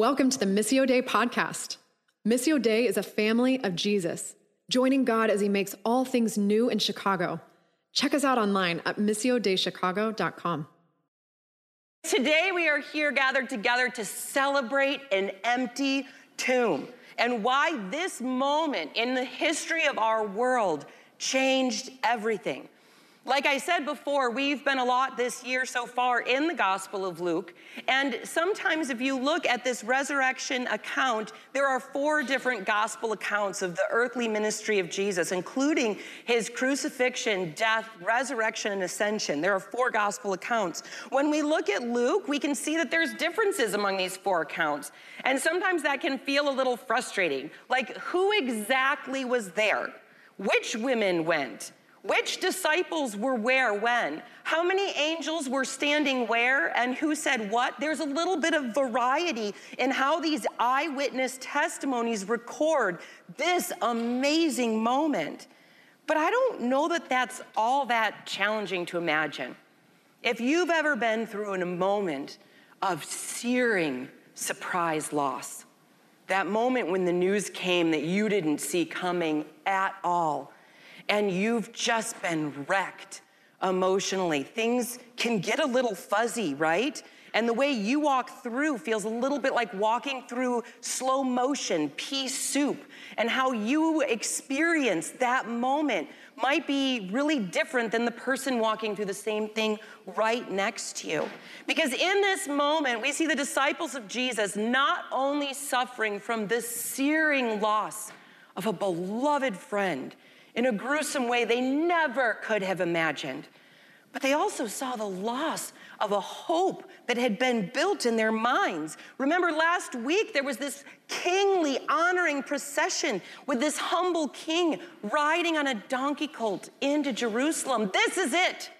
Welcome to the Missio Dei podcast. Missio Dei is a family of Jesus, joining God as he makes all things new in Chicago. Check us out online at missiodeichicago.com. Today, we are here gathered together to celebrate an empty tomb and why this moment in the history of our world changed everything. Like I said before, we've been a lot this year so far in the Gospel of Luke. And sometimes, if you look at this resurrection account, there are four different gospel accounts of the earthly ministry of Jesus, including his crucifixion, death, resurrection, and ascension. There are four gospel accounts. When we look at Luke, we can see that there's differences among these four accounts. And sometimes that can feel a little frustrating. Like, who exactly was there? Which women went? Which disciples were where when? How many angels were standing where and who said what? There's a little bit of variety in how these eyewitness testimonies record this amazing moment. But I don't know that that's all that challenging to imagine. If you've ever been through a moment of searing surprise loss, that moment when the news came that you didn't see coming at all and you've just been wrecked emotionally. Things can get a little fuzzy, right? And the way you walk through feels a little bit like walking through slow motion, pea soup. And how you experience that moment might be really different than the person walking through the same thing right next to you. Because in this moment, we see the disciples of Jesus not only suffering from this searing loss of a beloved friend in a gruesome way they never could have imagined. But they also saw the loss of a hope that had been built in their minds. Remember, last week there was this kingly honoring procession with this humble king riding on a donkey colt into Jerusalem. This is it.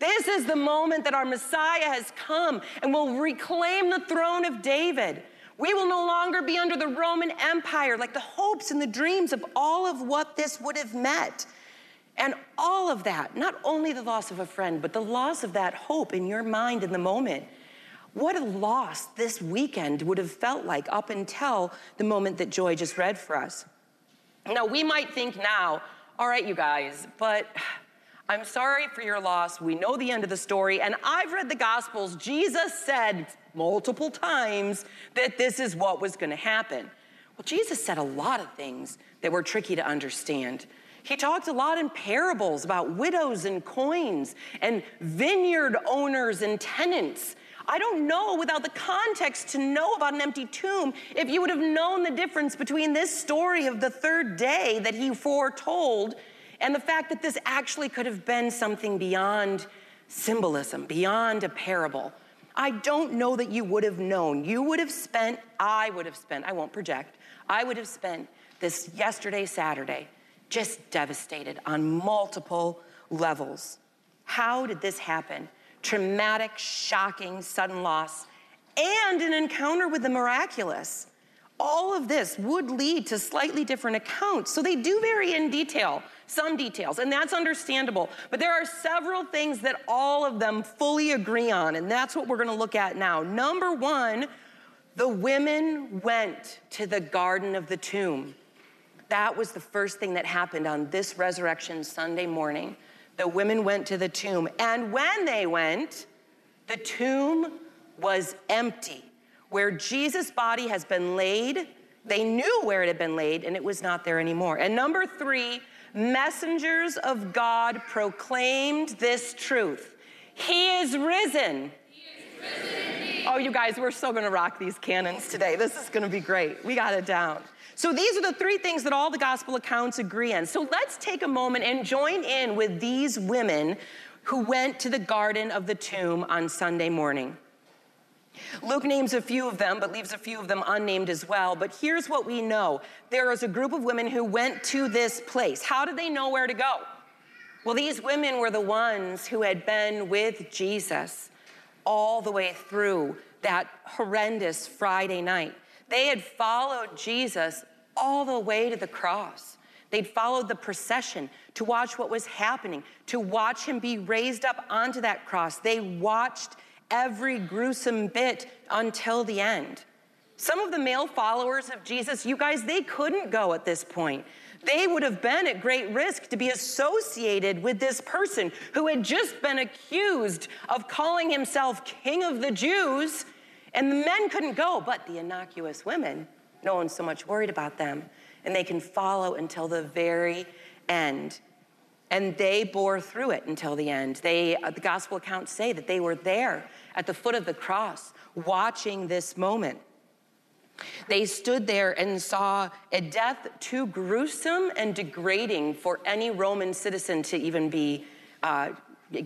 This is the moment that our Messiah has come and will reclaim the throne of David. We will no longer be under the Roman Empire, like the hopes and the dreams of all of what this would have meant. And all of that, not only the loss of a friend, but the loss of that hope in your mind in the moment. What a loss this weekend would have felt like up until the moment that Joy just read for us. Now, we might think now, all right, you guys, but I'm sorry for your loss. We know the end of the story. And I've read the Gospels. Jesus said multiple times that this is what was going to happen. Well, Jesus said a lot of things that were tricky to understand. He talked a lot in parables about widows and coins and vineyard owners and tenants. I don't know without the context to know about an empty tomb if you would have known the difference between this story of the third day that he foretold and the fact that this actually could have been something beyond symbolism, beyond a parable. I don't know that you would have known. You would have spent, I would have spent, I won't project, I would have spent this yesterday, Saturday, just devastated on multiple levels. How did this happen? Traumatic, shocking, sudden loss, and an encounter with the miraculous. All of this would lead to slightly different accounts. So they do vary in detail some details, and that's understandable. But there are several things that all of them fully agree on, and that's what we're gonna look at now. Number one, the women went to the garden of the tomb. That was the first thing that happened on this resurrection Sunday morning. The women went to the tomb, and when they went, the tomb was empty. Where Jesus' body has been laid, they knew where it had been laid, and it was not there anymore. And number three, messengers of God proclaimed this truth He is risen. oh, you guys, we're so gonna rock these cannons today. This is gonna be great. We got it down. So, these are the three things that all the gospel accounts agree on. So, let's take a moment and join in with these women who went to the garden of the tomb on Sunday morning. Luke names a few of them, but leaves a few of them unnamed as well. But here's what we know there was a group of women who went to this place. How did they know where to go? Well, these women were the ones who had been with Jesus all the way through that horrendous Friday night. They had followed Jesus all the way to the cross. They'd followed the procession to watch what was happening, to watch him be raised up onto that cross. They watched every gruesome bit until the end. Some of the male followers of Jesus, you guys, they couldn't go at this point. They would have been at great risk to be associated with this person who had just been accused of calling himself king of the Jews, and the men couldn't go, but the innocuous women, no one's so much worried about them, and they can follow until the very end. And they bore through it until the end. They, uh, the gospel accounts say that they were there at the foot of the cross, watching this moment. They stood there and saw a death too gruesome and degrading for any Roman citizen to even be uh,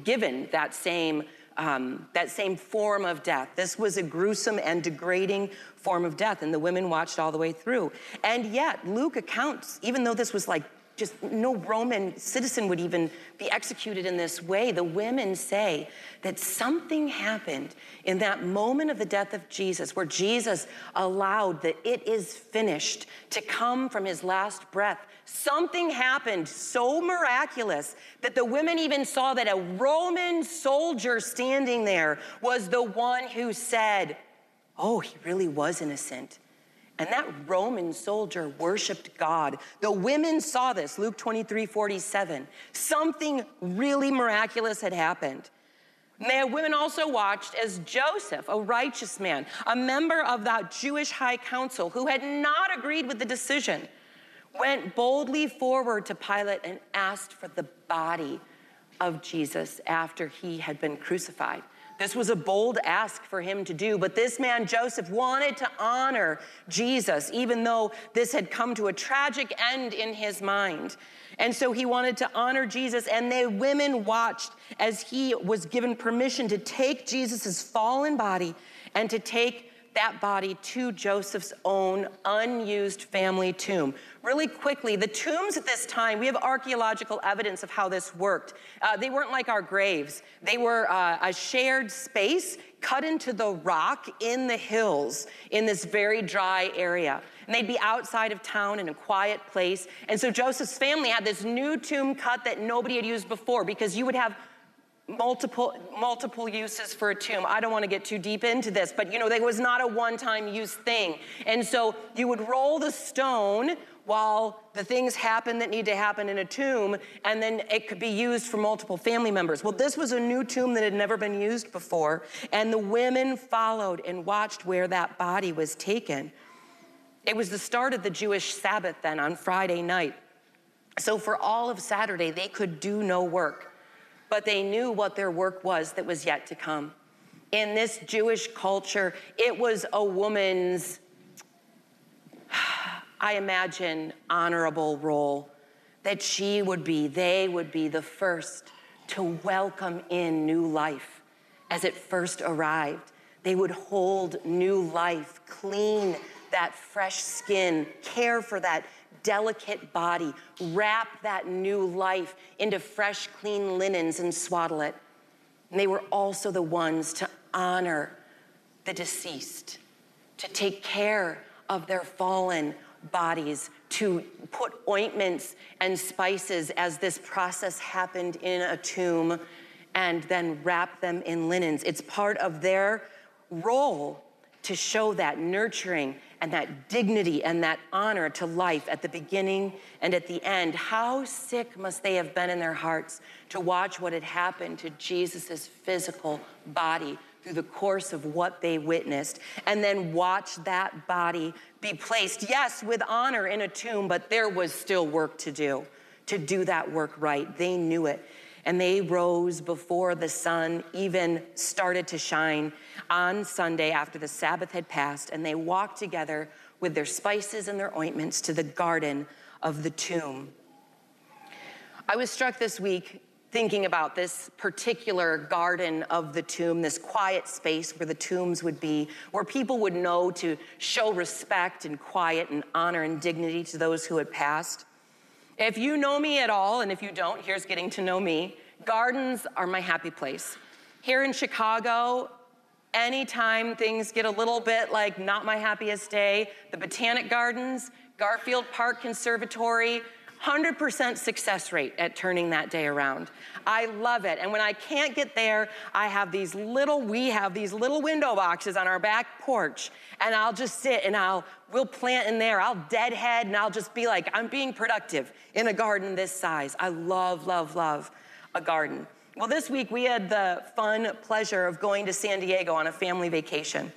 given that same, um, that same form of death. This was a gruesome and degrading form of death, and the women watched all the way through. And yet, Luke accounts, even though this was like just no Roman citizen would even be executed in this way. The women say that something happened in that moment of the death of Jesus where Jesus allowed that it is finished to come from his last breath. Something happened so miraculous that the women even saw that a Roman soldier standing there was the one who said, Oh, he really was innocent. And that Roman soldier worshiped God. The women saw this, Luke 23 47. Something really miraculous had happened. The women also watched as Joseph, a righteous man, a member of that Jewish high council who had not agreed with the decision, went boldly forward to Pilate and asked for the body of Jesus after he had been crucified. This was a bold ask for him to do, but this man, Joseph, wanted to honor Jesus, even though this had come to a tragic end in his mind. And so he wanted to honor Jesus, and the women watched as he was given permission to take Jesus' fallen body and to take that body to Joseph's own unused family tomb. Really quickly, the tombs at this time, we have archaeological evidence of how this worked. Uh, they weren't like our graves, they were uh, a shared space cut into the rock in the hills in this very dry area. And they'd be outside of town in a quiet place. And so Joseph's family had this new tomb cut that nobody had used before because you would have multiple multiple uses for a tomb. I don't want to get too deep into this but you know there was not a one-time use thing. And so you would roll the stone while the things happen that need to happen in a tomb and then it could be used for multiple family members. Well this was a new tomb that had never been used before and the women followed and watched where that body was taken. It was the start of the jewish sabbath then on friday night. So for all of saturday they could do no work but they knew what their work was that was yet to come. In this Jewish culture, it was a woman's, I imagine, honorable role that she would be, they would be the first to welcome in new life as it first arrived. They would hold new life, clean that fresh skin, care for that delicate body, wrap that new life into fresh, clean linens and swaddle it. And they were also the ones to honor the deceased, to take care of their fallen bodies, to put ointments and spices as this process happened in a tomb, and then wrap them in linens. It's part of their role to show that nurturing and that dignity and that honor to life at the beginning and at the end. How sick must they have been in their hearts to watch what had happened to Jesus' physical body through the course of what they witnessed, and then watch that body be placed, yes, with honor in a tomb, but there was still work to do to do that work right. They knew it and they rose before the sun even started to shine on Sunday after the Sabbath had passed, and they walked together with their spices and their ointments to the garden of the tomb. I was struck this week thinking about this particular garden of the tomb, this quiet space where the tombs would be, where people would know to show respect and quiet and honor and dignity to those who had passed. If you know me at all, and if you don't, here's getting to know me. Gardens are my happy place. Here in Chicago, anytime things get a little bit like not my happiest day, the Botanic Gardens, Garfield Park Conservatory, 100% success rate at turning that day around. I love it. And when I can't get there, I have these little, we have these little window boxes on our back porch. And I'll just sit and I'll, we'll plant in there. I'll deadhead and I'll just be like, I'm being productive in a garden this size. I love, love, love a garden. Well, this week we had the fun pleasure of going to San Diego on a family vacation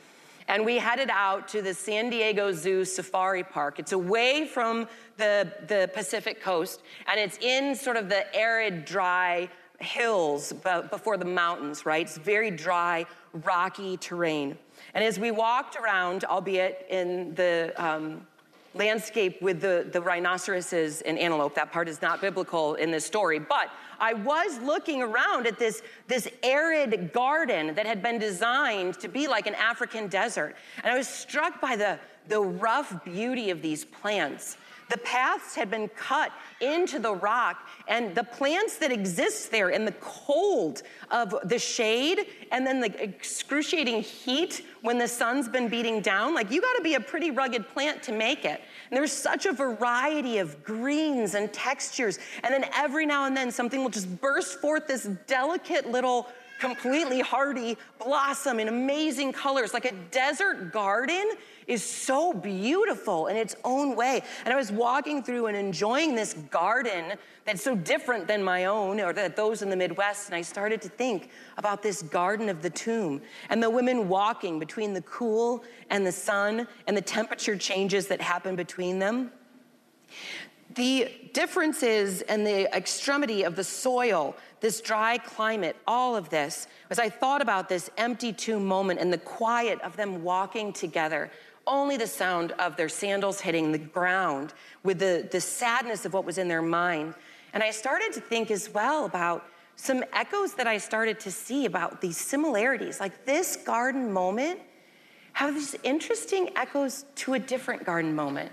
and we headed out to the San Diego Zoo Safari Park. It's away from the, the Pacific coast, and it's in sort of the arid, dry hills before the mountains, right? It's very dry, rocky terrain. And as we walked around, albeit in the um, landscape with the, the rhinoceroses and antelope. That part is not biblical in this story. But I was looking around at this, this arid garden that had been designed to be like an African desert. And I was struck by the, the rough beauty of these plants. The paths had been cut into the rock, and the plants that exist there in the cold of the shade and then the excruciating heat when the sun's been beating down, like you gotta be a pretty rugged plant to make it. And there's such a variety of greens and textures. And then every now and then something will just burst forth this delicate little completely hardy blossom in amazing colors, like a desert garden is so beautiful in its own way. And I was walking through and enjoying this garden that's so different than my own or that those in the Midwest. And I started to think about this garden of the tomb and the women walking between the cool and the sun and the temperature changes that happen between them. The differences and the extremity of the soil, this dry climate, all of this, as I thought about this empty tomb moment and the quiet of them walking together, only the sound of their sandals hitting the ground with the, the sadness of what was in their mind. And I started to think as well about some echoes that I started to see about these similarities. Like this garden moment have these interesting echoes to a different garden moment.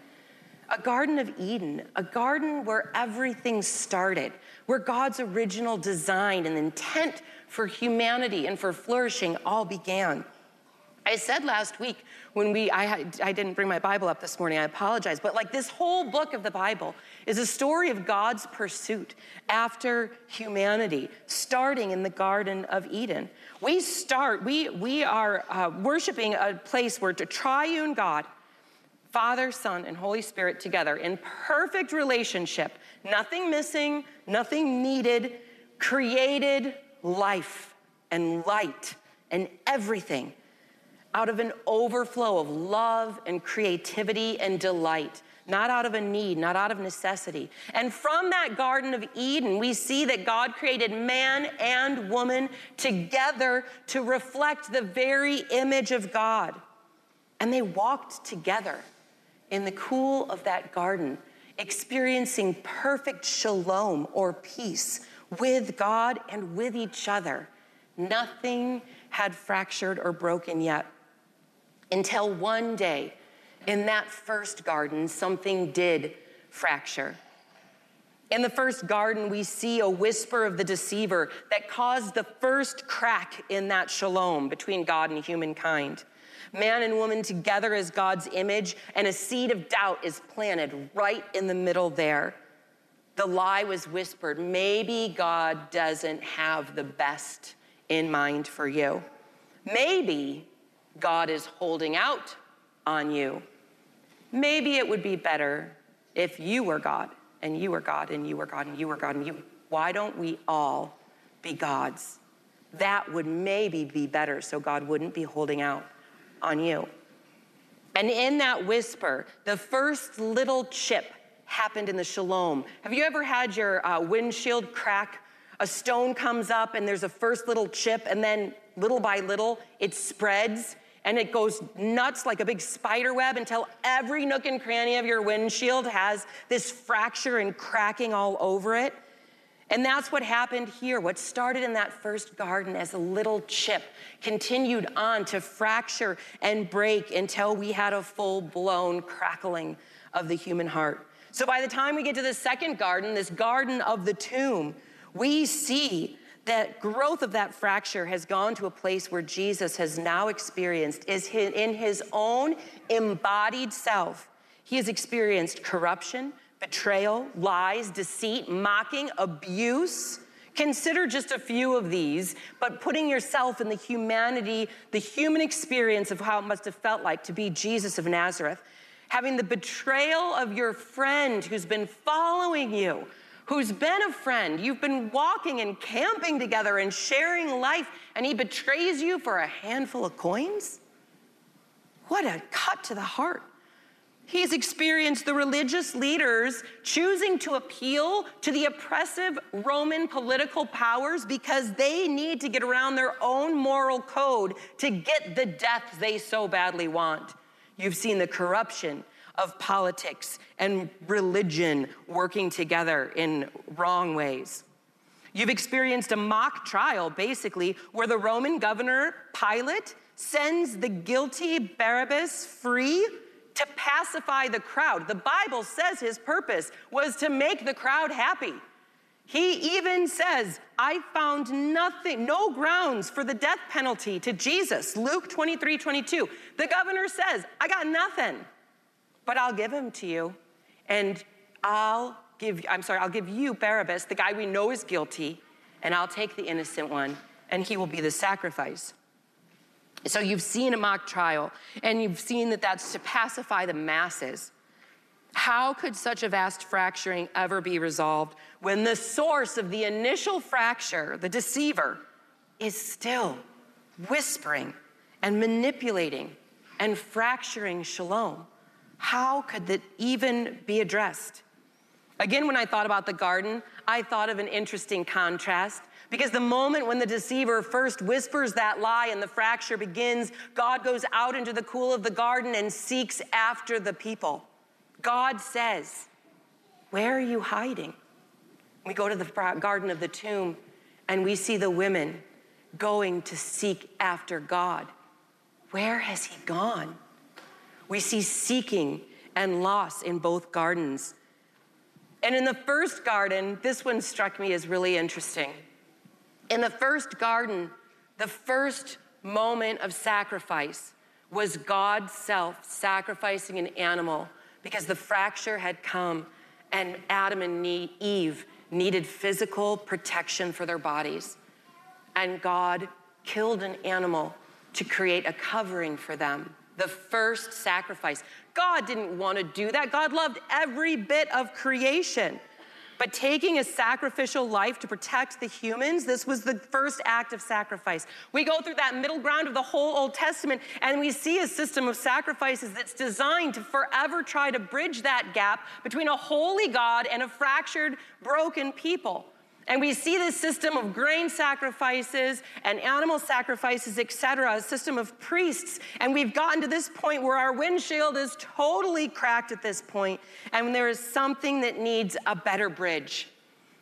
A garden of Eden, a garden where everything started, where God's original design and intent for humanity and for flourishing all began. I said last week when we, I, I didn't bring my Bible up this morning, I apologize, but like this whole book of the Bible is a story of God's pursuit after humanity, starting in the Garden of Eden. We start, we, we are uh, worshiping a place where the triune God, Father, Son, and Holy Spirit together in perfect relationship, nothing missing, nothing needed, created life and light and everything out of an overflow of love and creativity and delight, not out of a need, not out of necessity. And from that Garden of Eden, we see that God created man and woman together to reflect the very image of God. And they walked together in the cool of that garden, experiencing perfect shalom or peace with God and with each other. Nothing had fractured or broken yet until one day in that first garden, something did fracture. In the first garden, we see a whisper of the deceiver that caused the first crack in that shalom between God and humankind. Man and woman together as God's image, and a seed of doubt is planted right in the middle there. The lie was whispered maybe God doesn't have the best in mind for you. Maybe God is holding out on you. Maybe it would be better if you were God and you were God and you were God and you were God and you. Why don't we all be gods? That would maybe be better so God wouldn't be holding out on you. And in that whisper, the first little chip happened in the shalom. Have you ever had your uh, windshield crack? A stone comes up and there's a first little chip, and then little by little it spreads and it goes nuts like a big spider web until every nook and cranny of your windshield has this fracture and cracking all over it. And that's what happened here. What started in that first garden as a little chip continued on to fracture and break until we had a full blown crackling of the human heart. So by the time we get to the second garden, this garden of the tomb, we see that growth of that fracture has gone to a place where Jesus has now experienced is in his own embodied self. He has experienced corruption, betrayal, lies, deceit, mocking, abuse. Consider just a few of these, but putting yourself in the humanity, the human experience of how it must have felt like to be Jesus of Nazareth. Having the betrayal of your friend who's been following you, who's been a friend. You've been walking and camping together and sharing life, and he betrays you for a handful of coins? What a cut to the heart. He's experienced the religious leaders choosing to appeal to the oppressive Roman political powers because they need to get around their own moral code to get the death they so badly want. You've seen the corruption of politics and religion working together in wrong ways. You've experienced a mock trial, basically, where the Roman governor Pilate sends the guilty Barabbas free to pacify the crowd. The Bible says his purpose was to make the crowd happy. He even says, I found nothing, no grounds for the death penalty to Jesus. Luke 23 22. The governor says, I got nothing, but I'll give him to you. And I'll give, I'm sorry, I'll give you Barabbas, the guy we know is guilty, and I'll take the innocent one, and he will be the sacrifice. So you've seen a mock trial, and you've seen that that's to pacify the masses. How could such a vast fracturing ever be resolved when the source of the initial fracture, the deceiver, is still whispering and manipulating and fracturing shalom? How could that even be addressed? Again, when I thought about the garden, I thought of an interesting contrast because the moment when the deceiver first whispers that lie and the fracture begins, God goes out into the cool of the garden and seeks after the people. God says, Where are you hiding? We go to the garden of the tomb and we see the women going to seek after God. Where has he gone? We see seeking and loss in both gardens. And in the first garden, this one struck me as really interesting. In the first garden, the first moment of sacrifice was God's self sacrificing an animal because the fracture had come and Adam and Eve needed physical protection for their bodies. And God killed an animal to create a covering for them. The first sacrifice. God didn't want to do that. God loved every bit of creation. But taking a sacrificial life to protect the humans, this was the first act of sacrifice. We go through that middle ground of the whole Old Testament and we see a system of sacrifices that's designed to forever try to bridge that gap between a holy God and a fractured, broken people. And we see this system of grain sacrifices and animal sacrifices, etc., a system of priests. And we've gotten to this point where our windshield is totally cracked at this point, and there is something that needs a better bridge.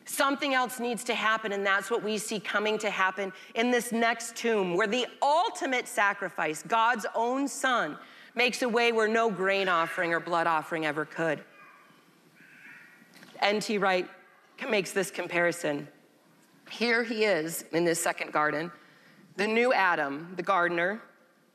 Something else needs to happen, and that's what we see coming to happen in this next tomb, where the ultimate sacrifice, God's own Son, makes a way where no grain offering or blood offering ever could. N.T. Wright makes this comparison. Here he is in this second garden, the new Adam, the gardener,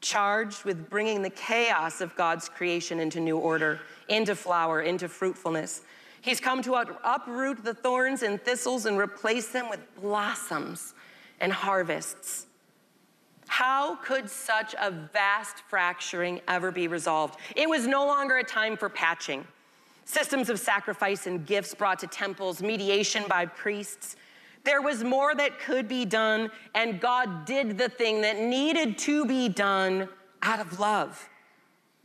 charged with bringing the chaos of God's creation into new order, into flower, into fruitfulness. He's come to uproot the thorns and thistles and replace them with blossoms and harvests. How could such a vast fracturing ever be resolved? It was no longer a time for patching systems of sacrifice and gifts brought to temples, mediation by priests. There was more that could be done, and God did the thing that needed to be done out of love.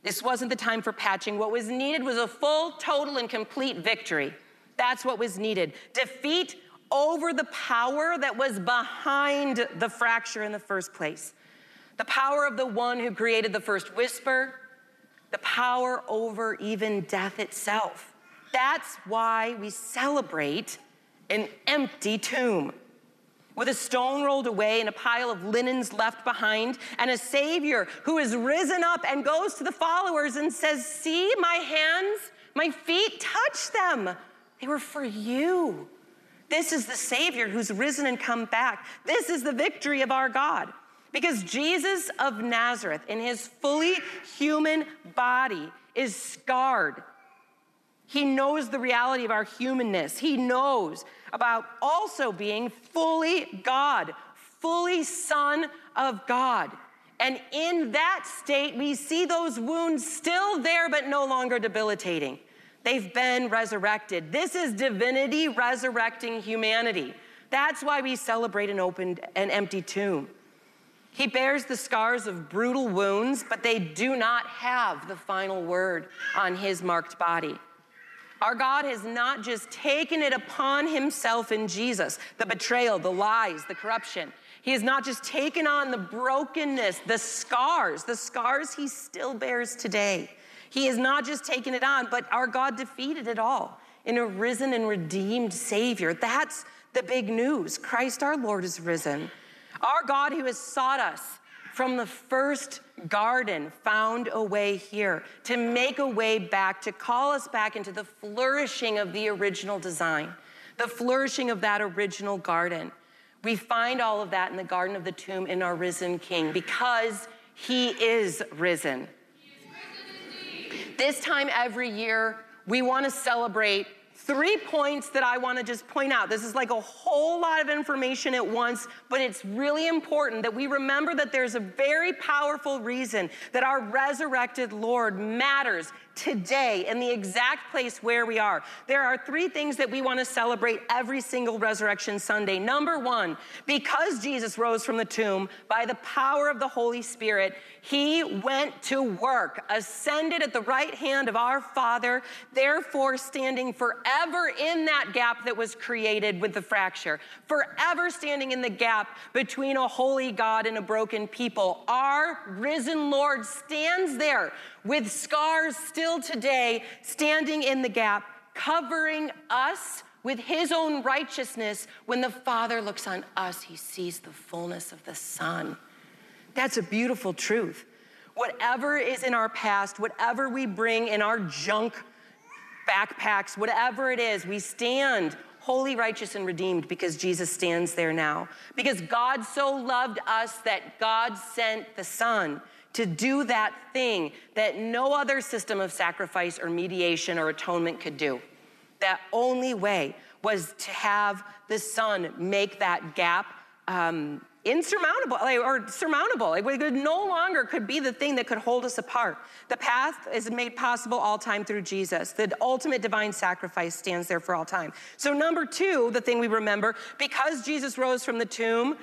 This wasn't the time for patching. What was needed was a full, total, and complete victory. That's what was needed. Defeat over the power that was behind the fracture in the first place. The power of the one who created the first whisper, the power over even death itself. That's why we celebrate an empty tomb with a stone rolled away and a pile of linens left behind, and a Savior who is risen up and goes to the followers and says, See my hands, my feet, touch them. They were for you. This is the Savior who's risen and come back. This is the victory of our God. Because Jesus of Nazareth, in his fully human body, is scarred. He knows the reality of our humanness. He knows about also being fully God, fully Son of God. And in that state, we see those wounds still there, but no longer debilitating. They've been resurrected. This is divinity resurrecting humanity. That's why we celebrate an open and empty tomb. He bears the scars of brutal wounds, but they do not have the final word on his marked body. Our God has not just taken it upon himself in Jesus, the betrayal, the lies, the corruption. He has not just taken on the brokenness, the scars, the scars he still bears today. He has not just taken it on, but our God defeated it all in a risen and redeemed Savior. That's the big news. Christ our Lord is risen. Our God who has sought us from the first garden found a way here to make a way back, to call us back into the flourishing of the original design, the flourishing of that original garden. We find all of that in the garden of the tomb in our risen King because he is risen. This time every year, we want to celebrate three points that I want to just point out. This is like a whole lot of information at once, but it's really important that we remember that there's a very powerful reason that our resurrected Lord matters today in the exact place where we are. There are three things that we want to celebrate every single Resurrection Sunday. Number one, because Jesus rose from the tomb by the power of the Holy Spirit, he went to work, ascended at the right hand of our Father, therefore standing forever in that gap that was created with the fracture, forever standing in the gap between a holy God and a broken people. Our risen Lord stands there with scars still today, standing in the gap, covering us with his own righteousness. When the Father looks on us, he sees the fullness of the Son. That's a beautiful truth. Whatever is in our past, whatever we bring in our junk backpacks, whatever it is, we stand holy, righteous, and redeemed because Jesus stands there now. Because God so loved us that God sent the Son to do that thing that no other system of sacrifice or mediation or atonement could do. That only way was to have the Son make that gap um, insurmountable like, or surmountable. Like, it no longer could be the thing that could hold us apart. The path is made possible all time through Jesus. The ultimate divine sacrifice stands there for all time. So, number two, the thing we remember, because Jesus rose from the tomb,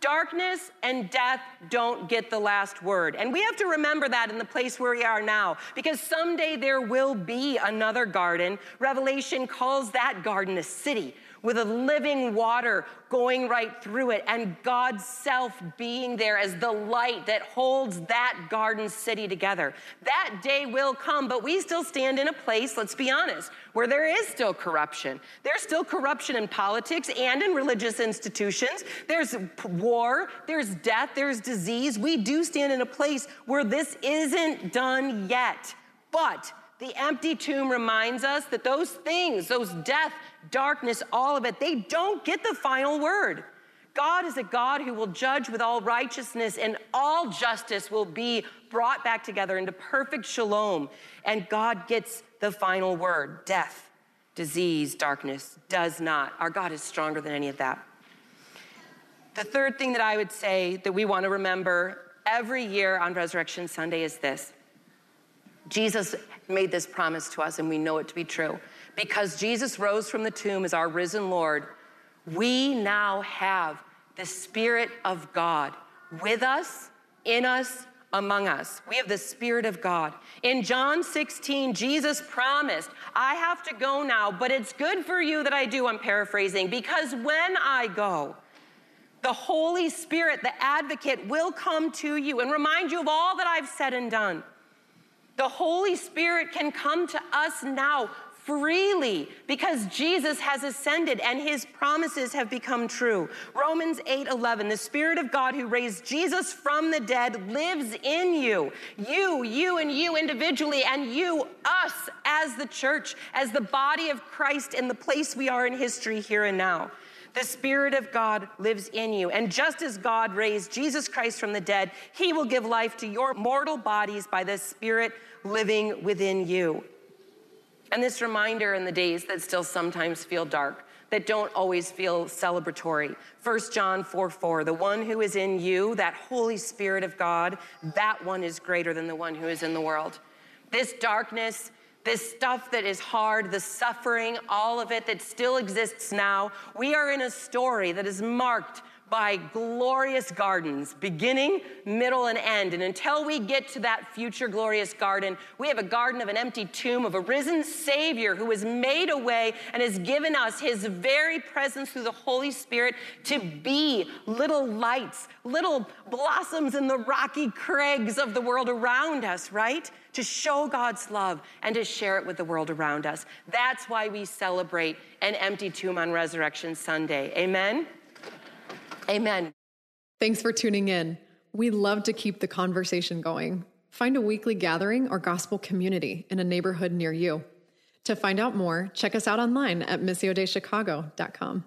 Darkness and death don't get the last word. And we have to remember that in the place where we are now, because someday there will be another garden. Revelation calls that garden a city with a living water going right through it, and God's self being there as the light that holds that garden city together. That day will come, but we still stand in a place, let's be honest, where there is still corruption. There's still corruption in politics and in religious institutions. There's war, there's death, there's disease. We do stand in a place where this isn't done yet. But the empty tomb reminds us that those things, those death, darkness, all of it, they don't get the final word. God is a God who will judge with all righteousness, and all justice will be brought back together into perfect shalom. And God gets the final word. Death, disease, darkness does not. Our God is stronger than any of that. The third thing that I would say that we want to remember every year on Resurrection Sunday is this Jesus made this promise to us, and we know it to be true. Because Jesus rose from the tomb as our risen Lord, we now have the Spirit of God with us, in us, among us. We have the Spirit of God. In John 16, Jesus promised, I have to go now, but it's good for you that I do. I'm paraphrasing, because when I go, the Holy Spirit, the advocate, will come to you and remind you of all that I've said and done. The Holy Spirit can come to us now freely because Jesus has ascended and his promises have become true. Romans 8:11 The spirit of God who raised Jesus from the dead lives in you. You, you and you individually and you us as the church, as the body of Christ in the place we are in history here and now. The Spirit of God lives in you. And just as God raised Jesus Christ from the dead, He will give life to your mortal bodies by the Spirit living within you. And this reminder in the days that still sometimes feel dark, that don't always feel celebratory. 1 John 4 4, the one who is in you, that Holy Spirit of God, that one is greater than the one who is in the world. This darkness, this stuff that is hard, the suffering, all of it that still exists now, we are in a story that is marked by glorious gardens, beginning, middle, and end. And until we get to that future glorious garden, we have a garden of an empty tomb of a risen Savior who has made a way and has given us his very presence through the Holy Spirit to be little lights, little blossoms in the rocky crags of the world around us, right? To show God's love and to share it with the world around us. That's why we celebrate an empty tomb on Resurrection Sunday. Amen? Amen. Thanks for tuning in. We love to keep the conversation going. Find a weekly gathering or gospel community in a neighborhood near you. To find out more, check us out online at missiodeichicago.com.